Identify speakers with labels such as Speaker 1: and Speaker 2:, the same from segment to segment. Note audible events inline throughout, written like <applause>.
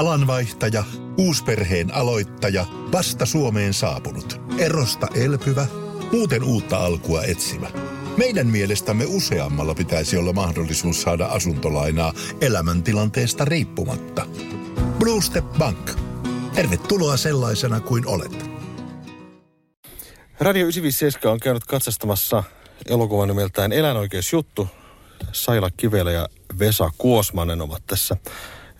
Speaker 1: Alanvaihtaja, uusperheen aloittaja, vasta Suomeen saapunut, erosta elpyvä, muuten uutta alkua etsimä. Meidän mielestämme useammalla pitäisi olla mahdollisuus saada asuntolainaa elämäntilanteesta riippumatta. Blue Step Bank. Tervetuloa sellaisena kuin olet.
Speaker 2: Radio 957 on käynyt katsastamassa elokuvan nimeltään Eläinoikeusjuttu. Saila Kivelä ja Vesa Kuosmanen ovat tässä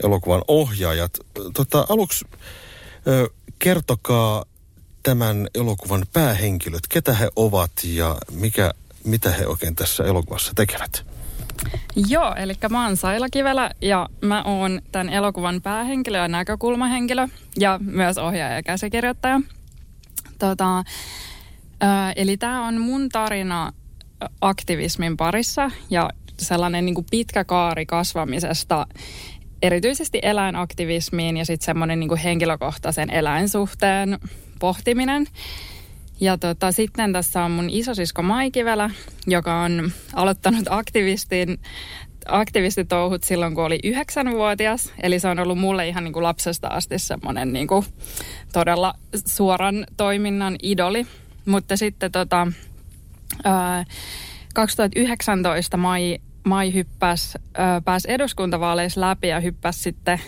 Speaker 2: elokuvan ohjaajat. Tota, aluksi ö, kertokaa tämän elokuvan päähenkilöt. Ketä he ovat ja mikä, mitä he oikein tässä elokuvassa tekevät?
Speaker 3: Joo, eli mä oon Saila Kivelä ja mä oon tämän elokuvan päähenkilö ja näkökulmahenkilö ja myös ohjaaja ja käsikirjoittaja. Tota, ö, eli tämä on mun tarina aktivismin parissa ja sellainen niin kuin pitkä kaari kasvamisesta erityisesti eläinaktivismiin ja sitten semmoinen niin henkilökohtaisen eläinsuhteen pohtiminen. Ja tota, sitten tässä on mun isosisko Maikivelä, joka on aloittanut aktivistin, aktivistitouhut silloin, kun oli yhdeksänvuotias. Eli se on ollut mulle ihan niin kuin lapsesta asti semmoinen niin kuin todella suoran toiminnan idoli. Mutta sitten tota, ää, 2019 Mai Mai hyppäsi, pääsi eduskuntavaaleissa läpi ja hyppäsi sitten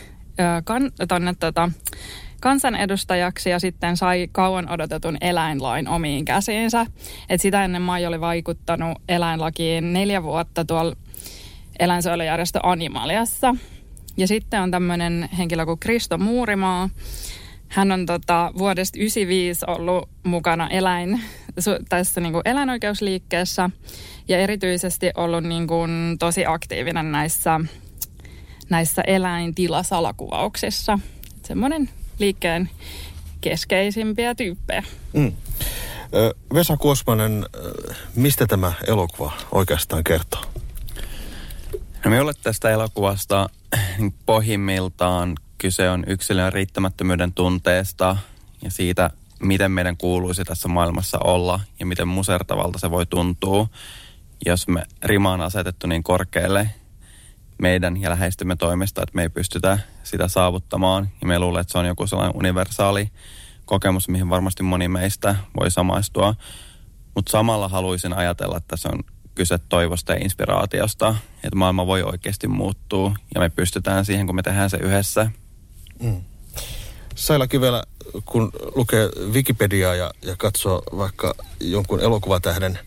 Speaker 3: kan, tonne, tota, kansanedustajaksi ja sitten sai kauan odotetun eläinlain omiin käsiinsä. Et sitä ennen Mai oli vaikuttanut eläinlakiin neljä vuotta tuolla eläinsuojelujärjestö Animaliassa. Ja sitten on tämmöinen henkilö kuin Kristo Muurimaa. Hän on tota, vuodesta 1995 ollut mukana eläin, tässä niin kuin eläinoikeusliikkeessä – ja erityisesti ollut niin kuin tosi aktiivinen näissä, näissä eläintilasalakuvauksissa. Semmoinen liikkeen keskeisimpiä tyyppejä. Mm.
Speaker 2: Vesa Kuosmanen, mistä tämä elokuva oikeastaan kertoo?
Speaker 4: No minulle tästä elokuvasta <clears throat> pohjimmiltaan kyse on yksilön riittämättömyyden tunteesta ja siitä, miten meidän kuuluisi tässä maailmassa olla ja miten musertavalta se voi tuntua jos me rima on asetettu niin korkealle meidän ja läheistymme toimesta, että me ei pystytä sitä saavuttamaan. Ja me luulen, että se on joku sellainen universaali kokemus, mihin varmasti moni meistä voi samaistua. Mutta samalla haluaisin ajatella, että se on kyse toivosta ja inspiraatiosta, että maailma voi oikeasti muuttua ja me pystytään siihen, kun me tehdään se yhdessä. Mm.
Speaker 2: Saila Kivelä, kun lukee Wikipediaa ja, ja katsoo vaikka jonkun elokuvatähden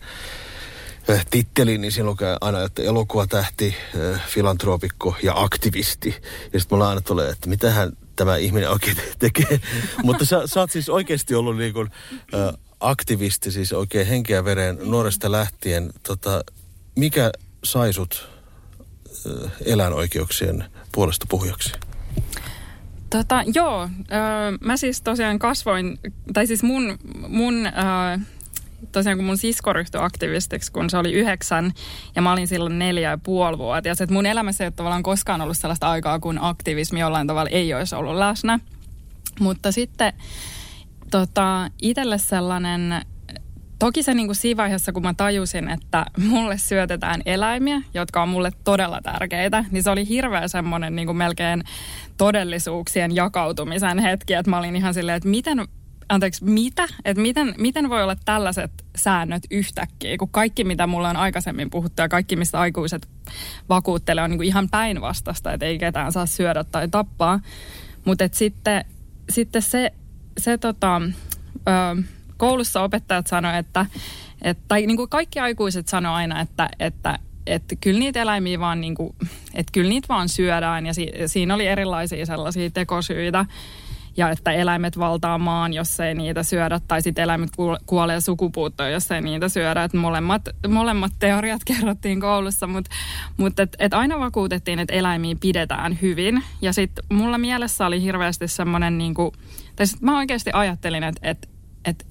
Speaker 2: Äh, titteli, niin siinä lukee aina, että elokuvatähti, äh, filantropikko ja aktivisti. Ja sitten mulla aina tulee, että mitähän tämä ihminen oikein tekee. <laughs> Mutta sä, sä oot siis oikeasti ollut niin kuin, ä, äh, aktivisti, siis oikein henkeä veren nuoresta lähtien. Tota, mikä sai sut ä, eläinoikeuksien puolesta puhujaksi?
Speaker 3: Tota, joo, ö, mä siis tosiaan kasvoin, tai siis mun, mun ö, tosiaan kun mun sisko ryhtyi aktivistiksi, kun se oli yhdeksän ja mä olin silloin neljä ja puoli vuotias. Että mun elämässä ei ole tavallaan koskaan ollut sellaista aikaa, kun aktivismi jollain tavalla ei olisi ollut läsnä. Mutta sitten tota, itselle sellainen Toki se niin kuin siinä vaiheessa, kun mä tajusin, että mulle syötetään eläimiä, jotka on mulle todella tärkeitä, niin se oli hirveä semmoinen niin kuin melkein todellisuuksien jakautumisen hetki, että mä olin ihan silleen, että miten anteeksi, mitä? Että miten, miten voi olla tällaiset säännöt yhtäkkiä, kun kaikki, mitä mulla on aikaisemmin puhuttu ja kaikki, mistä aikuiset vakuuttelee, on niin kuin ihan päinvastasta, että ei ketään saa syödä tai tappaa. Mutta sitten, sitten se, se tota, ö, koulussa opettajat sanoivat, että, että tai niin kuin kaikki aikuiset sanoivat aina, että, että että kyllä niitä eläimiä vaan, niin kuin, että kyllä niitä vaan syödään ja si, siinä oli erilaisia sellaisia tekosyitä ja että eläimet valtaa maan, jos ei niitä syödä, tai sitten eläimet kuolee sukupuuttoon, jos ei niitä syödä. Et molemmat, molemmat teoriat <laughs> kerrottiin koulussa, mutta mut et, et aina vakuutettiin, että eläimiä pidetään hyvin. Ja sitten mulla mielessä oli hirveästi semmoinen, niinku, tai sit mä oikeasti ajattelin, että et, et,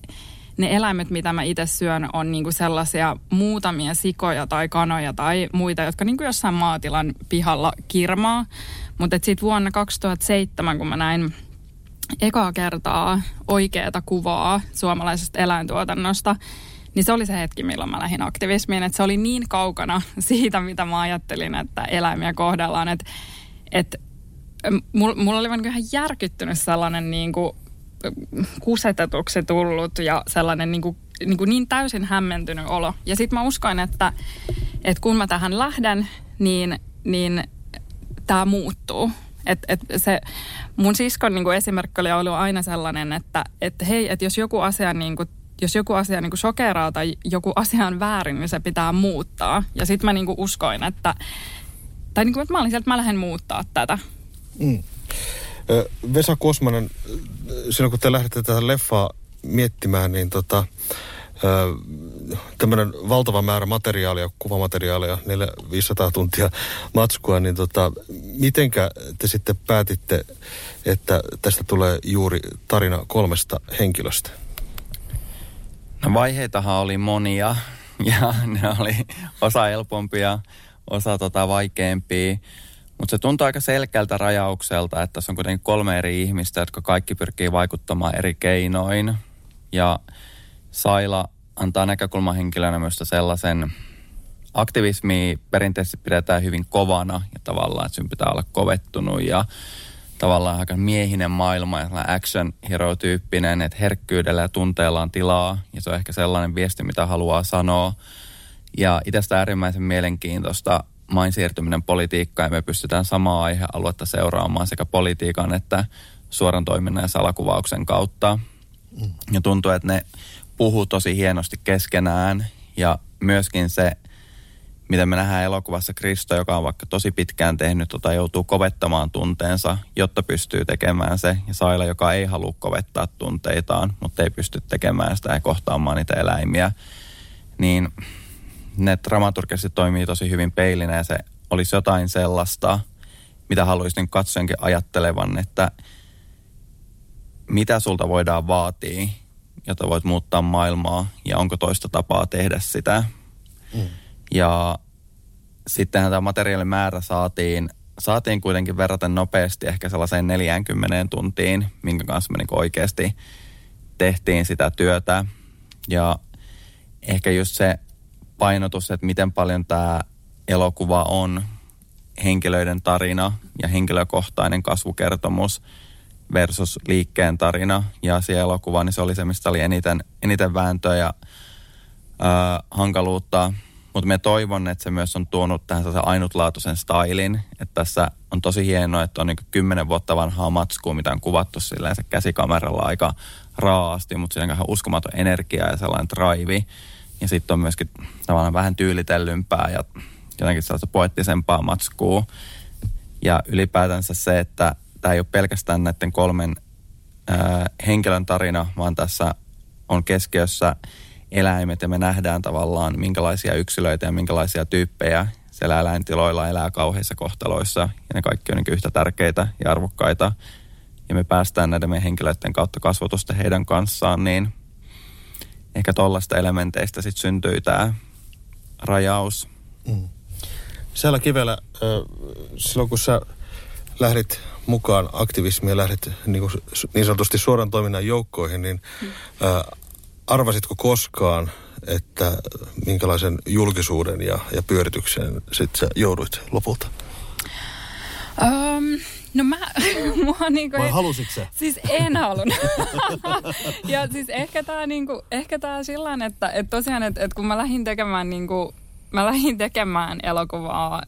Speaker 3: ne eläimet, mitä mä itse syön, on niinku sellaisia muutamia sikoja tai kanoja tai muita, jotka niinku jossain maatilan pihalla kirmaa. Mutta sitten vuonna 2007, kun mä näin ekaa kertaa oikeata kuvaa suomalaisesta eläintuotannosta, niin se oli se hetki, milloin mä lähdin aktivismiin. Että se oli niin kaukana <laughs> siitä, mitä mä ajattelin, että eläimiä kohdellaan. Että, että mulla, mulla oli vaan ihan järkyttynyt sellainen niin kuin kusetetuksi tullut ja sellainen niin, kuin, niin, kuin niin täysin hämmentynyt olo. Ja sitten mä uskoin, että, että kun mä tähän lähden, niin, niin tämä muuttuu. Et, et se, mun siskon niin kuin esimerkki oli ollut aina sellainen, että et hei, että jos joku asia niin kuin, jos joku asia niin sokeraa tai joku asia on väärin, niin se pitää muuttaa. Ja sitten mä niin uskoin, että, tai niin kuin, että mä olin sieltä, että mä lähden muuttaa tätä. Mm.
Speaker 2: Vesa Kosmanen, silloin kun te lähdette tätä leffaa miettimään, niin tota, tämmöinen valtava määrä materiaalia, kuvamateriaalia, 400-500 tuntia matskua, niin tota, mitenkä te sitten päätitte, että tästä tulee juuri tarina kolmesta henkilöstä?
Speaker 4: No vaiheitahan oli monia <laughs> ja ne oli osa helpompia, osa tota vaikeampia. Mutta se tuntuu aika selkeältä rajaukselta, että tässä on kuitenkin kolme eri ihmistä, jotka kaikki pyrkii vaikuttamaan eri keinoin. Ja Saila antaa näkökulmahenkilönä myös sellaisen aktivismi perinteisesti pidetään hyvin kovana ja tavallaan, että sen pitää olla kovettunut ja tavallaan aika miehinen maailma ja action hero-tyyppinen, että herkkyydellä ja tunteella on tilaa ja se on ehkä sellainen viesti, mitä haluaa sanoa. Ja itsestä äärimmäisen mielenkiintoista main siirtyminen politiikkaan ja me pystytään samaa aihealuetta seuraamaan sekä politiikan että suoran toiminnan ja salakuvauksen kautta. Ja tuntuu, että ne puhuu tosi hienosti keskenään ja myöskin se, miten me nähdään elokuvassa Kristo, joka on vaikka tosi pitkään tehnyt tota, joutuu kovettamaan tunteensa, jotta pystyy tekemään se. Ja Saila, joka ei halua kovettaa tunteitaan, mutta ei pysty tekemään sitä ja kohtaamaan niitä eläimiä. Niin ne dramaturgisesti toimii tosi hyvin peilinä ja se olisi jotain sellaista, mitä haluaisin niin katsojenkin ajattelevan, että mitä sulta voidaan vaatia, jotta voit muuttaa maailmaa ja onko toista tapaa tehdä sitä. Mm. Ja sittenhän tämä materiaalin määrä saatiin, saatiin kuitenkin verraten nopeasti ehkä sellaiseen 40 tuntiin, minkä kanssa me niin oikeasti tehtiin sitä työtä. Ja ehkä just se painotus, että miten paljon tämä elokuva on henkilöiden tarina ja henkilökohtainen kasvukertomus versus liikkeen tarina ja se elokuva, niin se oli se, mistä oli eniten, eniten vääntöä ja ää, hankaluutta. Mutta me toivon, että se myös on tuonut tähän se ainutlaatuisen stylin. Että tässä on tosi hienoa, että on niin kymmenen vuotta vanhaa matskua, mitä on kuvattu silleen se käsikameralla aika raasti, mutta siinä on uskomaton energia ja sellainen drive. Ja sitten on myöskin tavallaan vähän tyylitellympää ja jotenkin sellaista poettisempaa matskua. Ja ylipäätänsä se, että tämä ei ole pelkästään näiden kolmen ää, henkilön tarina, vaan tässä on keskiössä eläimet ja me nähdään tavallaan minkälaisia yksilöitä ja minkälaisia tyyppejä siellä eläintiloilla elää kauheissa kohtaloissa ja ne kaikki on niin yhtä tärkeitä ja arvokkaita ja me päästään näiden meidän henkilöiden kautta kasvatusta heidän kanssaan, niin ehkä tuollaista elementeistä sitten syntyy tämä rajaus. Mm.
Speaker 2: Siellä kivellä, silloin kun sä lähdit mukaan aktivismiin ja lähdit niin, kuin, niin sanotusti suoran toiminnan joukkoihin, niin mm. arvasitko koskaan, että minkälaisen julkisuuden ja, ja pyörityksen sitten sä jouduit lopulta?
Speaker 3: No mä, <laughs> mua niinku...
Speaker 2: Vai halusit sä?
Speaker 3: Siis en halunnut. <laughs> ja siis ehkä tää niinku, ehkä tää sillä että, että tosiaan, että, että kun mä lähdin tekemään niinku, mä lähdin tekemään elokuvaa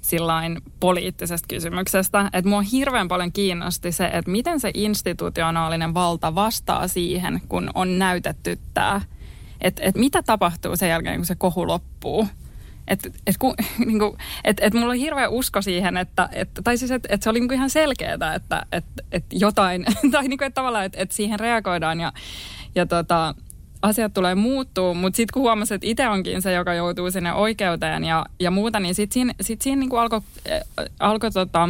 Speaker 3: sillain poliittisesta kysymyksestä, että mua hirveän paljon kiinnosti se, että miten se institutionaalinen valta vastaa siihen, kun on näytetty tämä, että, että mitä tapahtuu sen jälkeen, kun se kohu loppuu. Että et, <laughs> niin et, et mulla oli hirveä usko siihen, että, et, tai siis että et se oli niin ihan selkeää, että et, et jotain, <laughs> tai niin kuin, että tavallaan, että et siihen reagoidaan ja, ja tota, asiat tulee muuttuu, mutta sitten kun huomasi, että itse onkin se, joka joutuu sinne oikeuteen ja, ja muuta, niin sitten siinä, sit siinä niin alkoi alko, tota,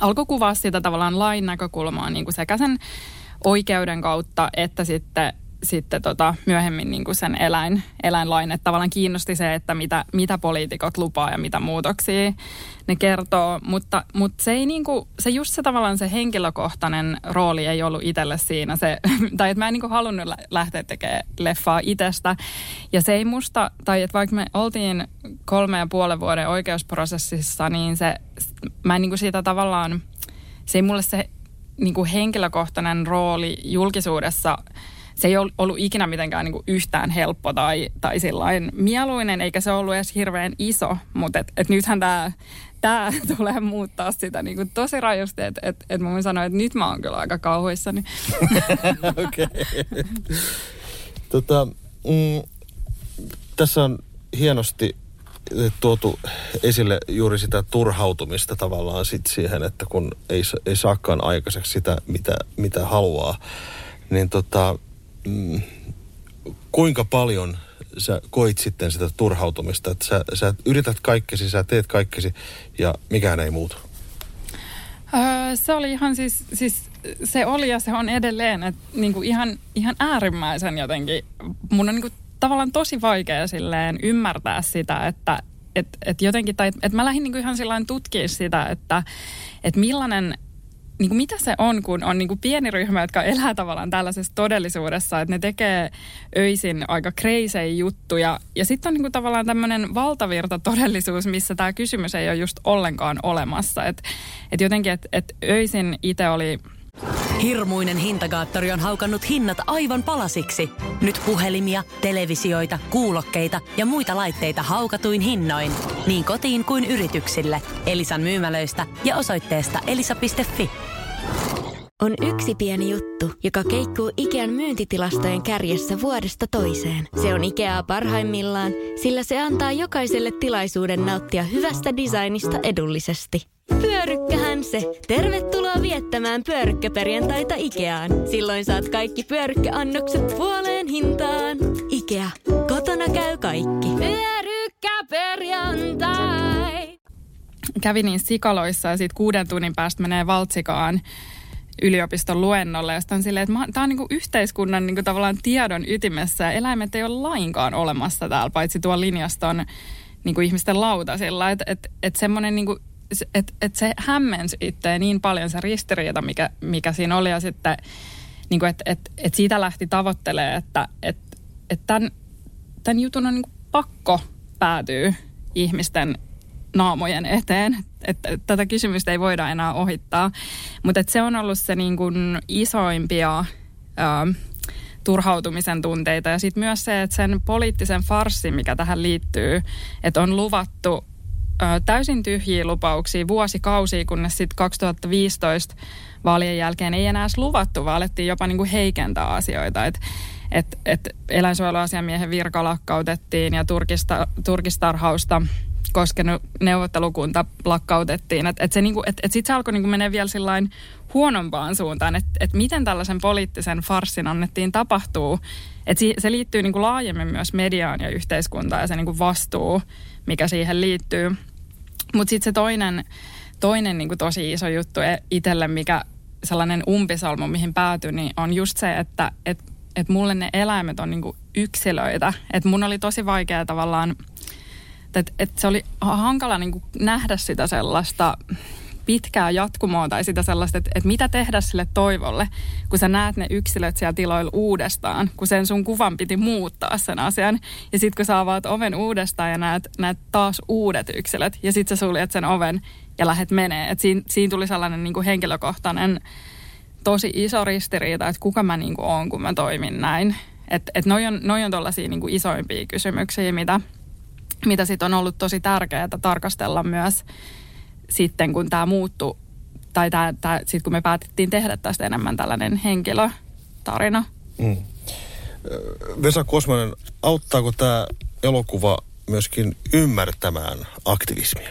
Speaker 3: alko kuvaa sitä tavallaan lain näkökulmaa niin kuin sekä sen oikeuden kautta että sitten sitten tota, myöhemmin niin sen eläin, eläinlain. Että tavallaan kiinnosti se, että mitä, mitä poliitikot lupaa ja mitä muutoksia ne kertoo. Mutta, mutta se, ei niin kuin, se just se tavallaan se henkilökohtainen rooli ei ollut itselle siinä. Se, <laughs> tai että mä en niin kuin halunnut lähteä tekemään leffaa itsestä. Ja se ei musta, tai että vaikka me oltiin kolme ja puolen vuoden oikeusprosessissa, niin se, mä en niin kuin siitä tavallaan – se ei mulle se niin kuin henkilökohtainen rooli julkisuudessa, se ei ollut ikinä mitenkään niin kuin yhtään helppo tai, tai sillain mieluinen, eikä se ollut edes hirveän iso, mutta et, et nythän tämä tämä <laughs> tulee muuttaa sitä niin kuin tosi rajusti, että et, et mä voin sanoa, että nyt mä oon kyllä aika kauhuissani. <laughs>
Speaker 2: Okei. tota, mm, tässä on hienosti tuotu esille juuri sitä turhautumista tavallaan sit siihen, että kun ei, ei saakaan aikaiseksi sitä, mitä, mitä haluaa, niin tota, mm, kuinka paljon sä koit sitten sitä turhautumista, että sä, sä yrität kaikkesi, sä teet kaikkesi ja mikään ei muutu?
Speaker 3: Öö, se oli ihan siis, siis, se oli ja se on edelleen, että niinku ihan, ihan äärimmäisen jotenkin, mun on niinku tavallaan tosi vaikea silleen ymmärtää sitä, että et, et jotenkin, tai että mä lähdin niinku ihan sillä tutkimaan sitä, että et millainen niin kuin mitä se on, kun on niin kuin pieni ryhmä, jotka elää tavallaan tällaisessa todellisuudessa, että ne tekee öisin aika crazy juttuja. Ja sitten on niin kuin tavallaan tämmöinen valtavirta todellisuus, missä tämä kysymys ei ole just ollenkaan olemassa. Että et jotenkin, että et öisin itse oli
Speaker 5: Hirmuinen hintakaattori on haukannut hinnat aivan palasiksi. Nyt puhelimia, televisioita, kuulokkeita ja muita laitteita haukatuin hinnoin. Niin kotiin kuin yrityksille. Elisan myymälöistä ja osoitteesta elisa.fi.
Speaker 6: On yksi pieni juttu, joka keikkuu Ikean myyntitilastojen kärjessä vuodesta toiseen. Se on Ikeaa parhaimmillaan, sillä se antaa jokaiselle tilaisuuden nauttia hyvästä designista edullisesti. Pyörykkähän se. Tervetuloa viettämään pyörykkäperjantaita Ikeaan. Silloin saat kaikki pyörykkäannokset puoleen hintaan. Ikea. Kotona käy kaikki. Pyörykkäperjantai.
Speaker 3: Kävin niin sikaloissa ja sitten kuuden tunnin päästä menee Valtsikaan yliopiston luennolle, josta on silleen, että tämä on niin yhteiskunnan niin tavallaan tiedon ytimessä ja eläimet ei ole lainkaan olemassa täällä, paitsi tuo linjaston niin ihmisten lautasilla. Että et, et semmoinen niin että et se hämmensi itseä niin paljon se ristiriita, mikä, mikä siinä oli. Ja sitten, niin että et, et siitä lähti tavoittelemaan, että et, et tämän, tämän jutun on niin pakko päätyä ihmisten naamojen eteen. Että tätä kysymystä ei voida enää ohittaa. Mutta se on ollut se niin kuin isoimpia ää, turhautumisen tunteita. Ja sitten myös se, että sen poliittisen farssin, mikä tähän liittyy, että on luvattu ää, täysin tyhjiä lupauksia vuosikausia, kunnes sitten 2015 vaalien jälkeen ei enää edes luvattu, vaan alettiin jopa niin kuin heikentää asioita. Että et, et eläinsuojeluasiamiehen virka lakkautettiin ja turkista, turkistarhausta – koskenut neuvottelukunta lakkautettiin. Että et niinku, et, et sitten se alkoi niinku menee vielä sillain huonompaan suuntaan, että et miten tällaisen poliittisen farssin annettiin tapahtuu. Että si, se liittyy niinku laajemmin myös mediaan ja yhteiskuntaan ja se niinku vastuu, mikä siihen liittyy. Mutta sitten se toinen, toinen niinku tosi iso juttu e, itselle, mikä sellainen umpisolmu, mihin päätyi, niin on just se, että et, et mulle ne eläimet on niinku yksilöitä. Että mun oli tosi vaikea tavallaan – että, että se oli hankala niin kuin nähdä sitä sellaista pitkää jatkumoa tai sitä sellaista, että, että mitä tehdä sille toivolle, kun sä näet ne yksilöt siellä tiloilla uudestaan, kun sen sun kuvan piti muuttaa sen asian. Ja sitten kun sä avaat oven uudestaan ja näet, näet taas uudet yksilöt ja sitten sä suljet sen oven ja lähdet menee. Että siinä, siinä tuli sellainen niin kuin henkilökohtainen tosi iso ristiriita, että kuka mä niin kuin oon, kun mä toimin näin. Että et noi on, noi on tollaisia niin isoimpia kysymyksiä, mitä – mitä sitten on ollut tosi tärkeää tarkastella myös sitten, kun tämä muuttui, tai sitten kun me päätettiin tehdä tästä enemmän tällainen henkilötarina. Mm.
Speaker 2: Vesa Kosmanen, auttaako tämä elokuva myöskin ymmärtämään aktivismia?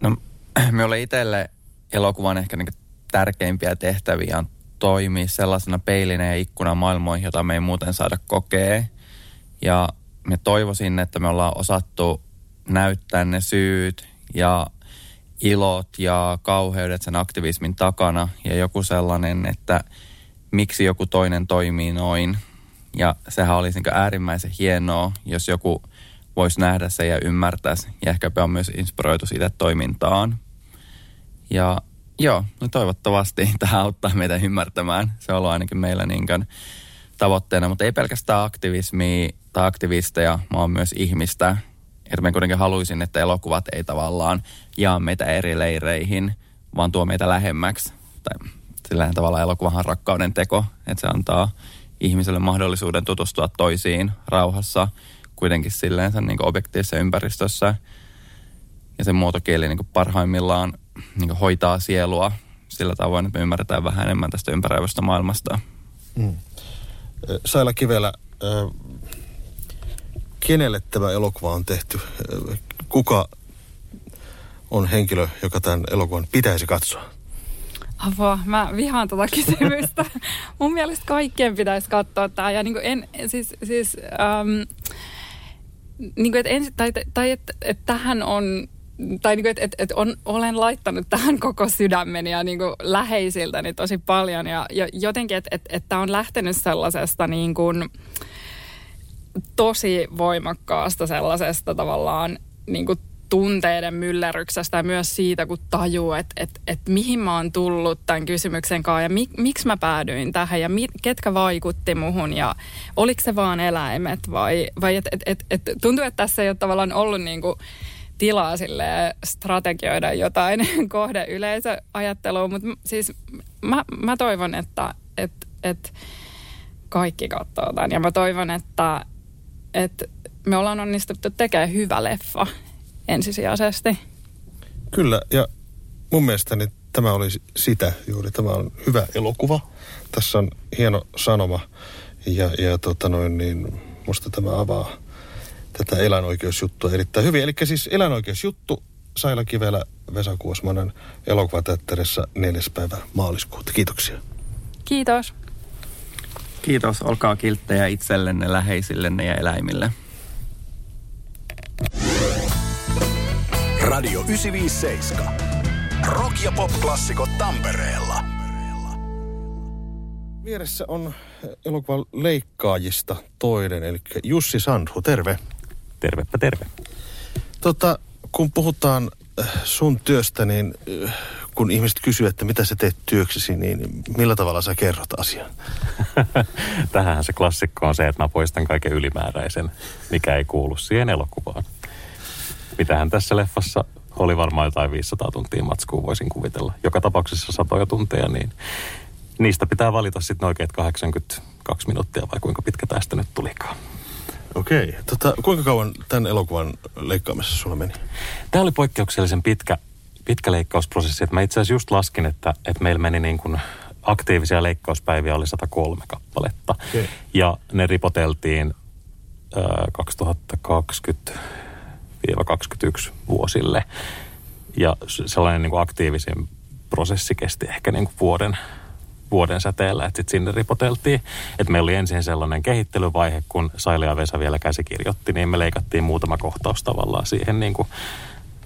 Speaker 4: No, <clears throat> me olemme itselle elokuvan ehkä niin tärkeimpiä tehtäviä on toimia sellaisena peilinä ja ikkuna maailmoihin, jota me ei muuten saada kokea. Ja me toivoisin, että me ollaan osattu näyttää ne syyt ja ilot ja kauheudet sen aktivismin takana ja joku sellainen, että miksi joku toinen toimii noin. Ja sehän olisi niin äärimmäisen hienoa, jos joku voisi nähdä se ja ymmärtäisi ja ehkäpä on myös inspiroitu siitä toimintaan. Ja joo, no toivottavasti <laughs> tämä auttaa meitä ymmärtämään. Se on ollut ainakin meillä niin tavoitteena, mutta ei pelkästään aktivismia tai aktivisteja, mä oon myös ihmistä. Että mä kuitenkin haluaisin, että elokuvat ei tavallaan jaa meitä eri leireihin, vaan tuo meitä lähemmäksi. Tai sillähän tavalla elokuvahan rakkauden teko, että se antaa ihmiselle mahdollisuuden tutustua toisiin rauhassa, kuitenkin silleen sen niin objektiivisessa ympäristössä. Ja sen muotokieli niin parhaimmillaan niin hoitaa sielua sillä tavoin, että me ymmärretään vähän enemmän tästä ympäröivästä maailmasta. Mm.
Speaker 2: Saila Kivelä, kenelle tämä elokuva on tehty? Kuka on henkilö, joka tämän elokuvan pitäisi katsoa?
Speaker 3: Apua, mä vihaan tuota kysymystä. <laughs> Mun mielestä kaikkien pitäisi katsoa tämä. Ja niin kuin en, siis, siis ähm, niin kuin, että ensi, tai, tai että, että tähän on tai niin kuin, että, että, että on, olen laittanut tähän koko sydämeni ja niin kuin läheisiltäni tosi paljon. Ja, ja jotenkin, että, että, että on lähtenyt sellaisesta niin kuin, tosi voimakkaasta sellaisesta tavallaan niin kuin tunteiden myllerryksestä ja myös siitä, kun tajuu, että, että, että mihin mä oon tullut tämän kysymyksen kanssa ja mi, miksi mä päädyin tähän ja mi, ketkä vaikutti muhun ja oliko se vaan eläimet vai, vai että et, et, et, tuntuu, että tässä ei ole tavallaan ollut niin kuin tilaa sille strategioida jotain <laughs> kohdeyleisöajattelua, mutta siis mä, mä toivon, että et, et kaikki katsotaan ja mä toivon, että et me ollaan onnistuttu tekemään hyvä leffa ensisijaisesti.
Speaker 2: Kyllä, ja mun mielestäni tämä oli sitä juuri. Tämä on hyvä elokuva. Tässä on hieno sanoma ja, ja tota noin, niin musta tämä avaa tätä eläinoikeusjuttua erittäin hyvin. Eli siis eläinoikeusjuttu Saila Kivelä, Vesa Kuosmanen elokuvateatterissa 4. päivä maaliskuuta. Kiitoksia.
Speaker 3: Kiitos.
Speaker 4: Kiitos. Olkaa kilttejä itsellenne, läheisillenne ja eläimille.
Speaker 1: Radio 957. Rock ja pop-klassikot Tampereella.
Speaker 2: Vieressä on elokuvan leikkaajista toinen, eli Jussi Sandhu. Terve.
Speaker 7: Tervepä terve.
Speaker 2: Tota, kun puhutaan äh, sun työstä, niin äh, kun ihmiset kysyy, että mitä sä teet työksesi, niin millä tavalla sä kerrot asian? <laughs>
Speaker 7: Tähän se klassikko on se, että mä poistan kaiken ylimääräisen, mikä ei kuulu siihen elokuvaan. Mitähän tässä leffassa oli varmaan jotain 500 tuntia matskua, voisin kuvitella. Joka tapauksessa satoja tunteja, niin niistä pitää valita sitten oikeat 82 minuuttia vai kuinka pitkä tästä nyt tulikaan.
Speaker 2: Okei. Tota, kuinka kauan tämän elokuvan leikkaamisessa sulla meni?
Speaker 7: Tämä oli poikkeuksellisen pitkä, pitkä leikkausprosessi. Että mä itse asiassa just laskin, että, että meillä meni niin kuin aktiivisia leikkauspäiviä oli 103 kappaletta. Okay. Ja ne ripoteltiin äh, 2020-2021 vuosille. Ja sellainen niin kuin aktiivisin prosessi kesti ehkä niin kuin vuoden, vuoden säteellä, että sitten sinne ripoteltiin. Että meillä oli ensin sellainen kehittelyvaihe, kun Saili ja Vesa vielä käsikirjoitti, niin me leikattiin muutama kohtaus tavallaan siihen niin kuin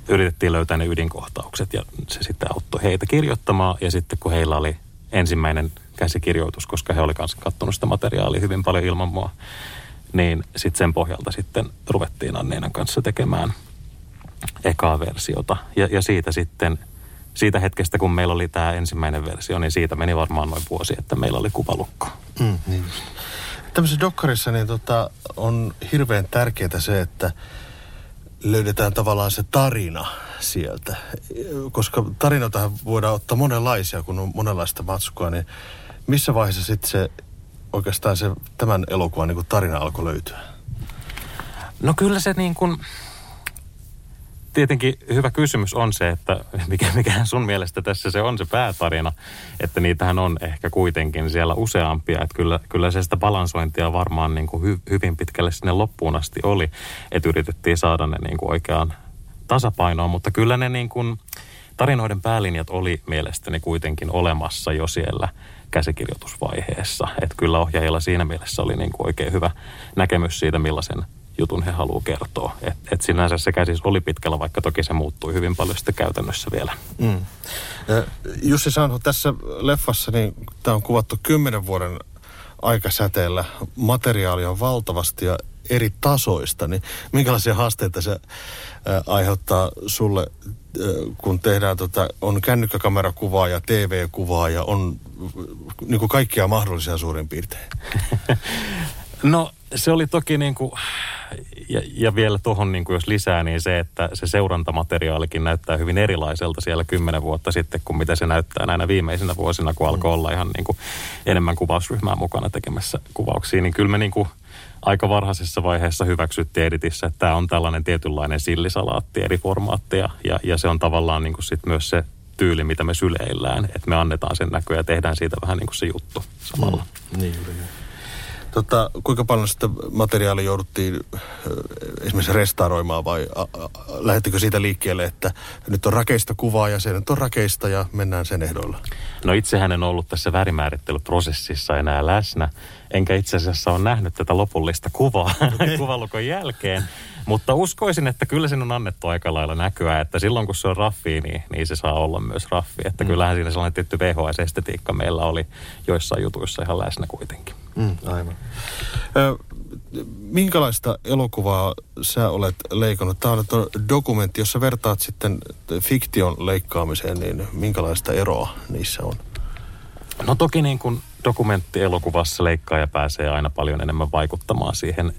Speaker 7: yritettiin löytää ne ydinkohtaukset ja se sitten auttoi heitä kirjoittamaan. Ja sitten kun heillä oli ensimmäinen käsikirjoitus, koska he oli kanssa katsonut sitä materiaalia hyvin paljon ilman mua, niin sitten sen pohjalta sitten ruvettiin Anneenan kanssa tekemään ekaa versiota. Ja, ja siitä sitten – siitä hetkestä, kun meillä oli tämä ensimmäinen versio, niin siitä meni varmaan noin vuosi, että meillä oli kuvalukko. Mm,
Speaker 2: niin. Tämmöisessä dokkarissa niin tota, on hirveän tärkeää se, että löydetään tavallaan se tarina sieltä. Koska tarinoitahan voidaan ottaa monenlaisia, kun on monenlaista matskua, niin missä vaiheessa sitten se oikeastaan se tämän elokuvan niin tarina alkoi löytyä?
Speaker 7: No kyllä se niin kuin, tietenkin hyvä kysymys on se, että <laughs> mikä, mikä sun mielestä tässä se on se päätarina, että niitähän on ehkä kuitenkin siellä useampia, että kyllä, kyllä se sitä balansointia varmaan niin kuin hy, hyvin pitkälle sinne loppuun asti oli, että yritettiin saada ne niin kuin oikeaan tasapainoon, mutta kyllä ne niin kuin, tarinoiden päälinjat oli mielestäni kuitenkin olemassa jo siellä käsikirjoitusvaiheessa, että kyllä ohjaajilla siinä mielessä oli niin kuin oikein hyvä näkemys siitä, millaisen jutun he haluaa kertoa. Et, et sinänsä sekä siis oli pitkällä, vaikka toki se muuttui hyvin paljon sitten käytännössä vielä. Mm.
Speaker 2: Jussi Sanho, tässä leffassa niin tämä on kuvattu kymmenen vuoden aikasäteellä. Materiaalia on valtavasti ja eri tasoista, niin minkälaisia haasteita se aiheuttaa sulle, kun tehdään, tota, on kännykkäkamerakuvaa ja TV-kuvaa ja on niin kuin kaikkia mahdollisia suurin piirtein? <laughs>
Speaker 7: no se oli toki niin kuin ja, ja vielä tuohon, niin jos lisää, niin se, että se seurantamateriaalikin näyttää hyvin erilaiselta siellä kymmenen vuotta sitten, kuin mitä se näyttää näinä viimeisinä vuosina, kun alkoi olla ihan niin kuin enemmän kuvausryhmää mukana tekemässä kuvauksia. Niin kyllä me niin kuin aika varhaisessa vaiheessa hyväksyttiin editissä, että tämä on tällainen tietynlainen sillisalaatti eri formaatteja, ja, ja se on tavallaan niin kuin sit myös se tyyli, mitä me syleillään, että me annetaan sen näköä ja tehdään siitä vähän niin kuin se juttu samalla.
Speaker 2: Mm, niin, niin. Tota, kuinka paljon sitä materiaalia jouduttiin esimerkiksi restauroimaan vai a, a, lähettikö siitä liikkeelle, että nyt on rakeista kuvaa ja se nyt on rakeista ja mennään sen ehdoilla?
Speaker 7: No itsehän en ollut tässä värimäärittelyprosessissa enää läsnä, enkä itse asiassa ole nähnyt tätä lopullista kuvaa okay. <laughs> kuvalukon jälkeen. Mutta uskoisin, että kyllä sen on annettu aika lailla näkyä, että silloin kun se on raffi, niin, niin se saa olla myös raffi. Että mm. kyllähän siinä sellainen tietty VHS-estetiikka meillä oli joissain jutuissa ihan läsnä kuitenkin.
Speaker 2: Mm, aivan. Ö, minkälaista elokuvaa sä olet leikannut? Tämä on dokumentti, jos sä vertaat sitten fiktion leikkaamiseen, niin minkälaista eroa niissä on?
Speaker 7: No toki niin kuin dokumenttielokuvassa leikkaaja pääsee aina paljon enemmän vaikuttamaan siihen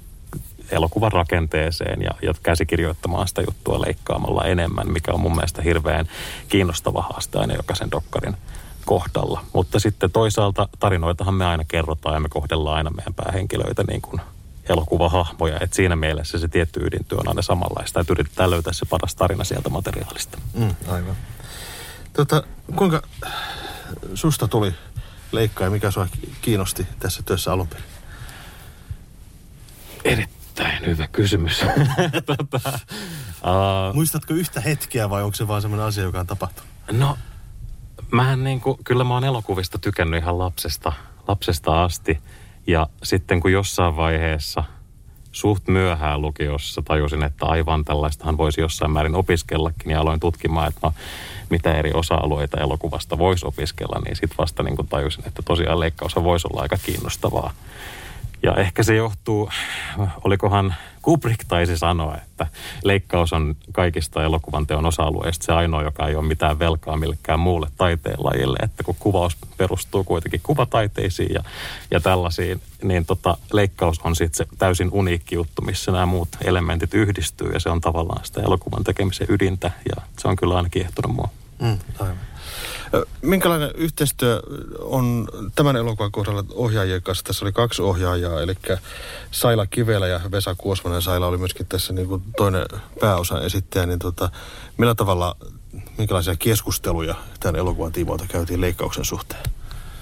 Speaker 7: elokuvan rakenteeseen ja, ja käsikirjoittamaan sitä juttua leikkaamalla enemmän, mikä on mun mielestä hirveän kiinnostava haaste aina jokaisen dokkarin kohdalla. Mutta sitten toisaalta tarinoitahan me aina kerrotaan ja me kohdellaan aina meidän päähenkilöitä niin kuin elokuvahahmoja. Että siinä mielessä se tietty ydintyö on aina samanlaista, että yritetään löytää se paras tarina sieltä materiaalista.
Speaker 2: Mm, aivan. Tota, kuinka susta tuli leikkaa ja mikä sua kiinnosti tässä työssä alun perin?
Speaker 7: Erittäin hyvä kysymys. <laughs> tota,
Speaker 2: uh, Muistatko yhtä hetkeä vai onko se vaan semmoinen asia, joka on tapahtunut?
Speaker 7: No mähän niin kuin, kyllä mä oon elokuvista tykännyt ihan lapsesta, lapsesta asti. Ja sitten kun jossain vaiheessa suht myöhään lukiossa tajusin, että aivan tällaistahan voisi jossain määrin opiskellakin ja aloin tutkimaan, että no, mitä eri osa-alueita elokuvasta voisi opiskella, niin sitten vasta niin kuin tajusin, että tosiaan leikkaus voisi olla aika kiinnostavaa. Ja ehkä se johtuu, olikohan Kubrick taisi sanoa, että leikkaus on kaikista elokuvan teon osa-alueista se ainoa, joka ei ole mitään velkaa millekään muulle taiteenlajille. Että kun kuvaus perustuu kuitenkin kuvataiteisiin ja, ja tällaisiin, niin tota, leikkaus on sitten se täysin uniikki juttu, missä nämä muut elementit yhdistyy ja se on tavallaan sitä elokuvan tekemisen ydintä ja se on kyllä aina kiehtonut mua. Mm, aivan.
Speaker 2: Minkälainen yhteistyö on tämän elokuvan kohdalla ohjaajien kanssa? Tässä oli kaksi ohjaajaa, eli Saila Kivelä ja Vesa Kuosmanen. Saila oli myöskin tässä niin kuin toinen pääosa esittäjä. Niin tota, millä tavalla, minkälaisia keskusteluja tämän elokuvan tiimoilta käytiin leikkauksen suhteen?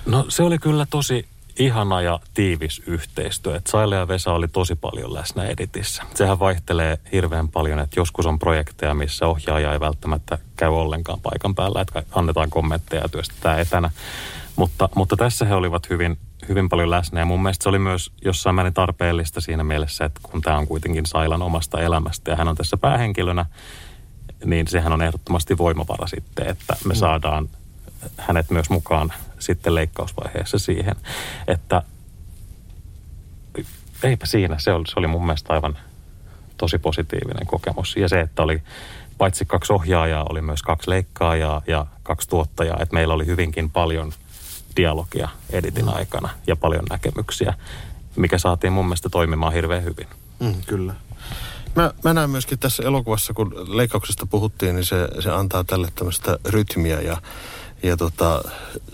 Speaker 7: No se oli kyllä tosi ihana ja tiivis yhteistyö. Et Saile ja Vesa oli tosi paljon läsnä editissä. Sehän vaihtelee hirveän paljon, että joskus on projekteja, missä ohjaaja ei välttämättä käy ollenkaan paikan päällä, että annetaan kommentteja ja työstetään etänä. Mutta, mutta tässä he olivat hyvin, hyvin paljon läsnä ja mun mielestä se oli myös jossain määrin tarpeellista siinä mielessä, että kun tämä on kuitenkin Sailan omasta elämästä ja hän on tässä päähenkilönä, niin sehän on ehdottomasti voimavara sitten, että me mm. saadaan hänet myös mukaan sitten leikkausvaiheessa siihen, että eipä siinä, se oli, se oli mun mielestä aivan tosi positiivinen kokemus. Ja se, että oli paitsi kaksi ohjaajaa, oli myös kaksi leikkaajaa ja kaksi tuottajaa, että meillä oli hyvinkin paljon dialogia editin aikana ja paljon näkemyksiä, mikä saatiin mun mielestä toimimaan hirveän hyvin.
Speaker 2: Mm, kyllä. Mä, mä näen myöskin tässä elokuvassa, kun leikkauksesta puhuttiin, niin se, se antaa tälle tämmöistä rytmiä ja ja tota,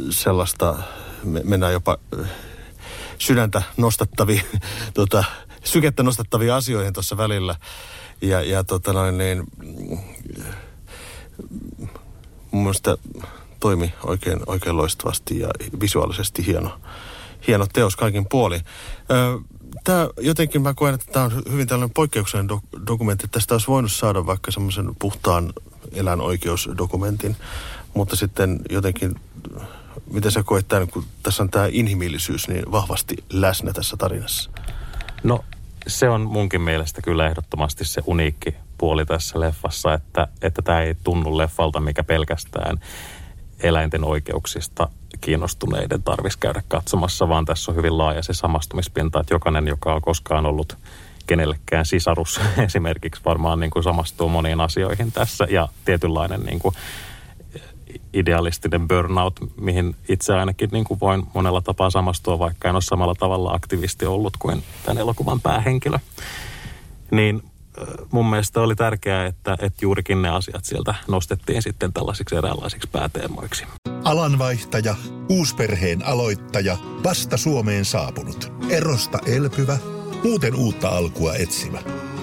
Speaker 2: sellaista, me, mennään jopa äh, sydäntä nostattavia, <laughs> tota, sykettä nostattavia asioihin tuossa välillä. Ja, ja tota noin, niin, mun mielestä toimi oikein, oikein loistavasti ja visuaalisesti hieno, hieno teos kaikin puoli. Tämä jotenkin mä koen, että tämä on hyvin tällainen poikkeuksellinen do- dokumentti. Tästä olisi voinut saada vaikka semmoisen puhtaan elänoikeusdokumentin mutta sitten jotenkin, miten sä koet tämän, kun tässä on tämä inhimillisyys niin vahvasti läsnä tässä tarinassa?
Speaker 7: No se on munkin mielestä kyllä ehdottomasti se uniikki puoli tässä leffassa, että, että tämä ei tunnu leffalta, mikä pelkästään eläinten oikeuksista kiinnostuneiden tarvitsisi käydä katsomassa, vaan tässä on hyvin laaja se samastumispinta, että jokainen, joka on koskaan ollut kenellekään sisarus <laughs> esimerkiksi varmaan niin kuin samastuu moniin asioihin tässä ja tietynlainen niin kuin idealistinen burnout, mihin itse ainakin niin kuin voin monella tapaa samastua, vaikka en ole samalla tavalla aktivisti ollut kuin tämän elokuvan päähenkilö. Niin mun mielestä oli tärkeää, että, että juurikin ne asiat sieltä nostettiin sitten tällaisiksi eräänlaisiksi pääteemoiksi.
Speaker 1: Alanvaihtaja, uusperheen aloittaja, vasta Suomeen saapunut, erosta elpyvä, muuten uutta alkua etsimä.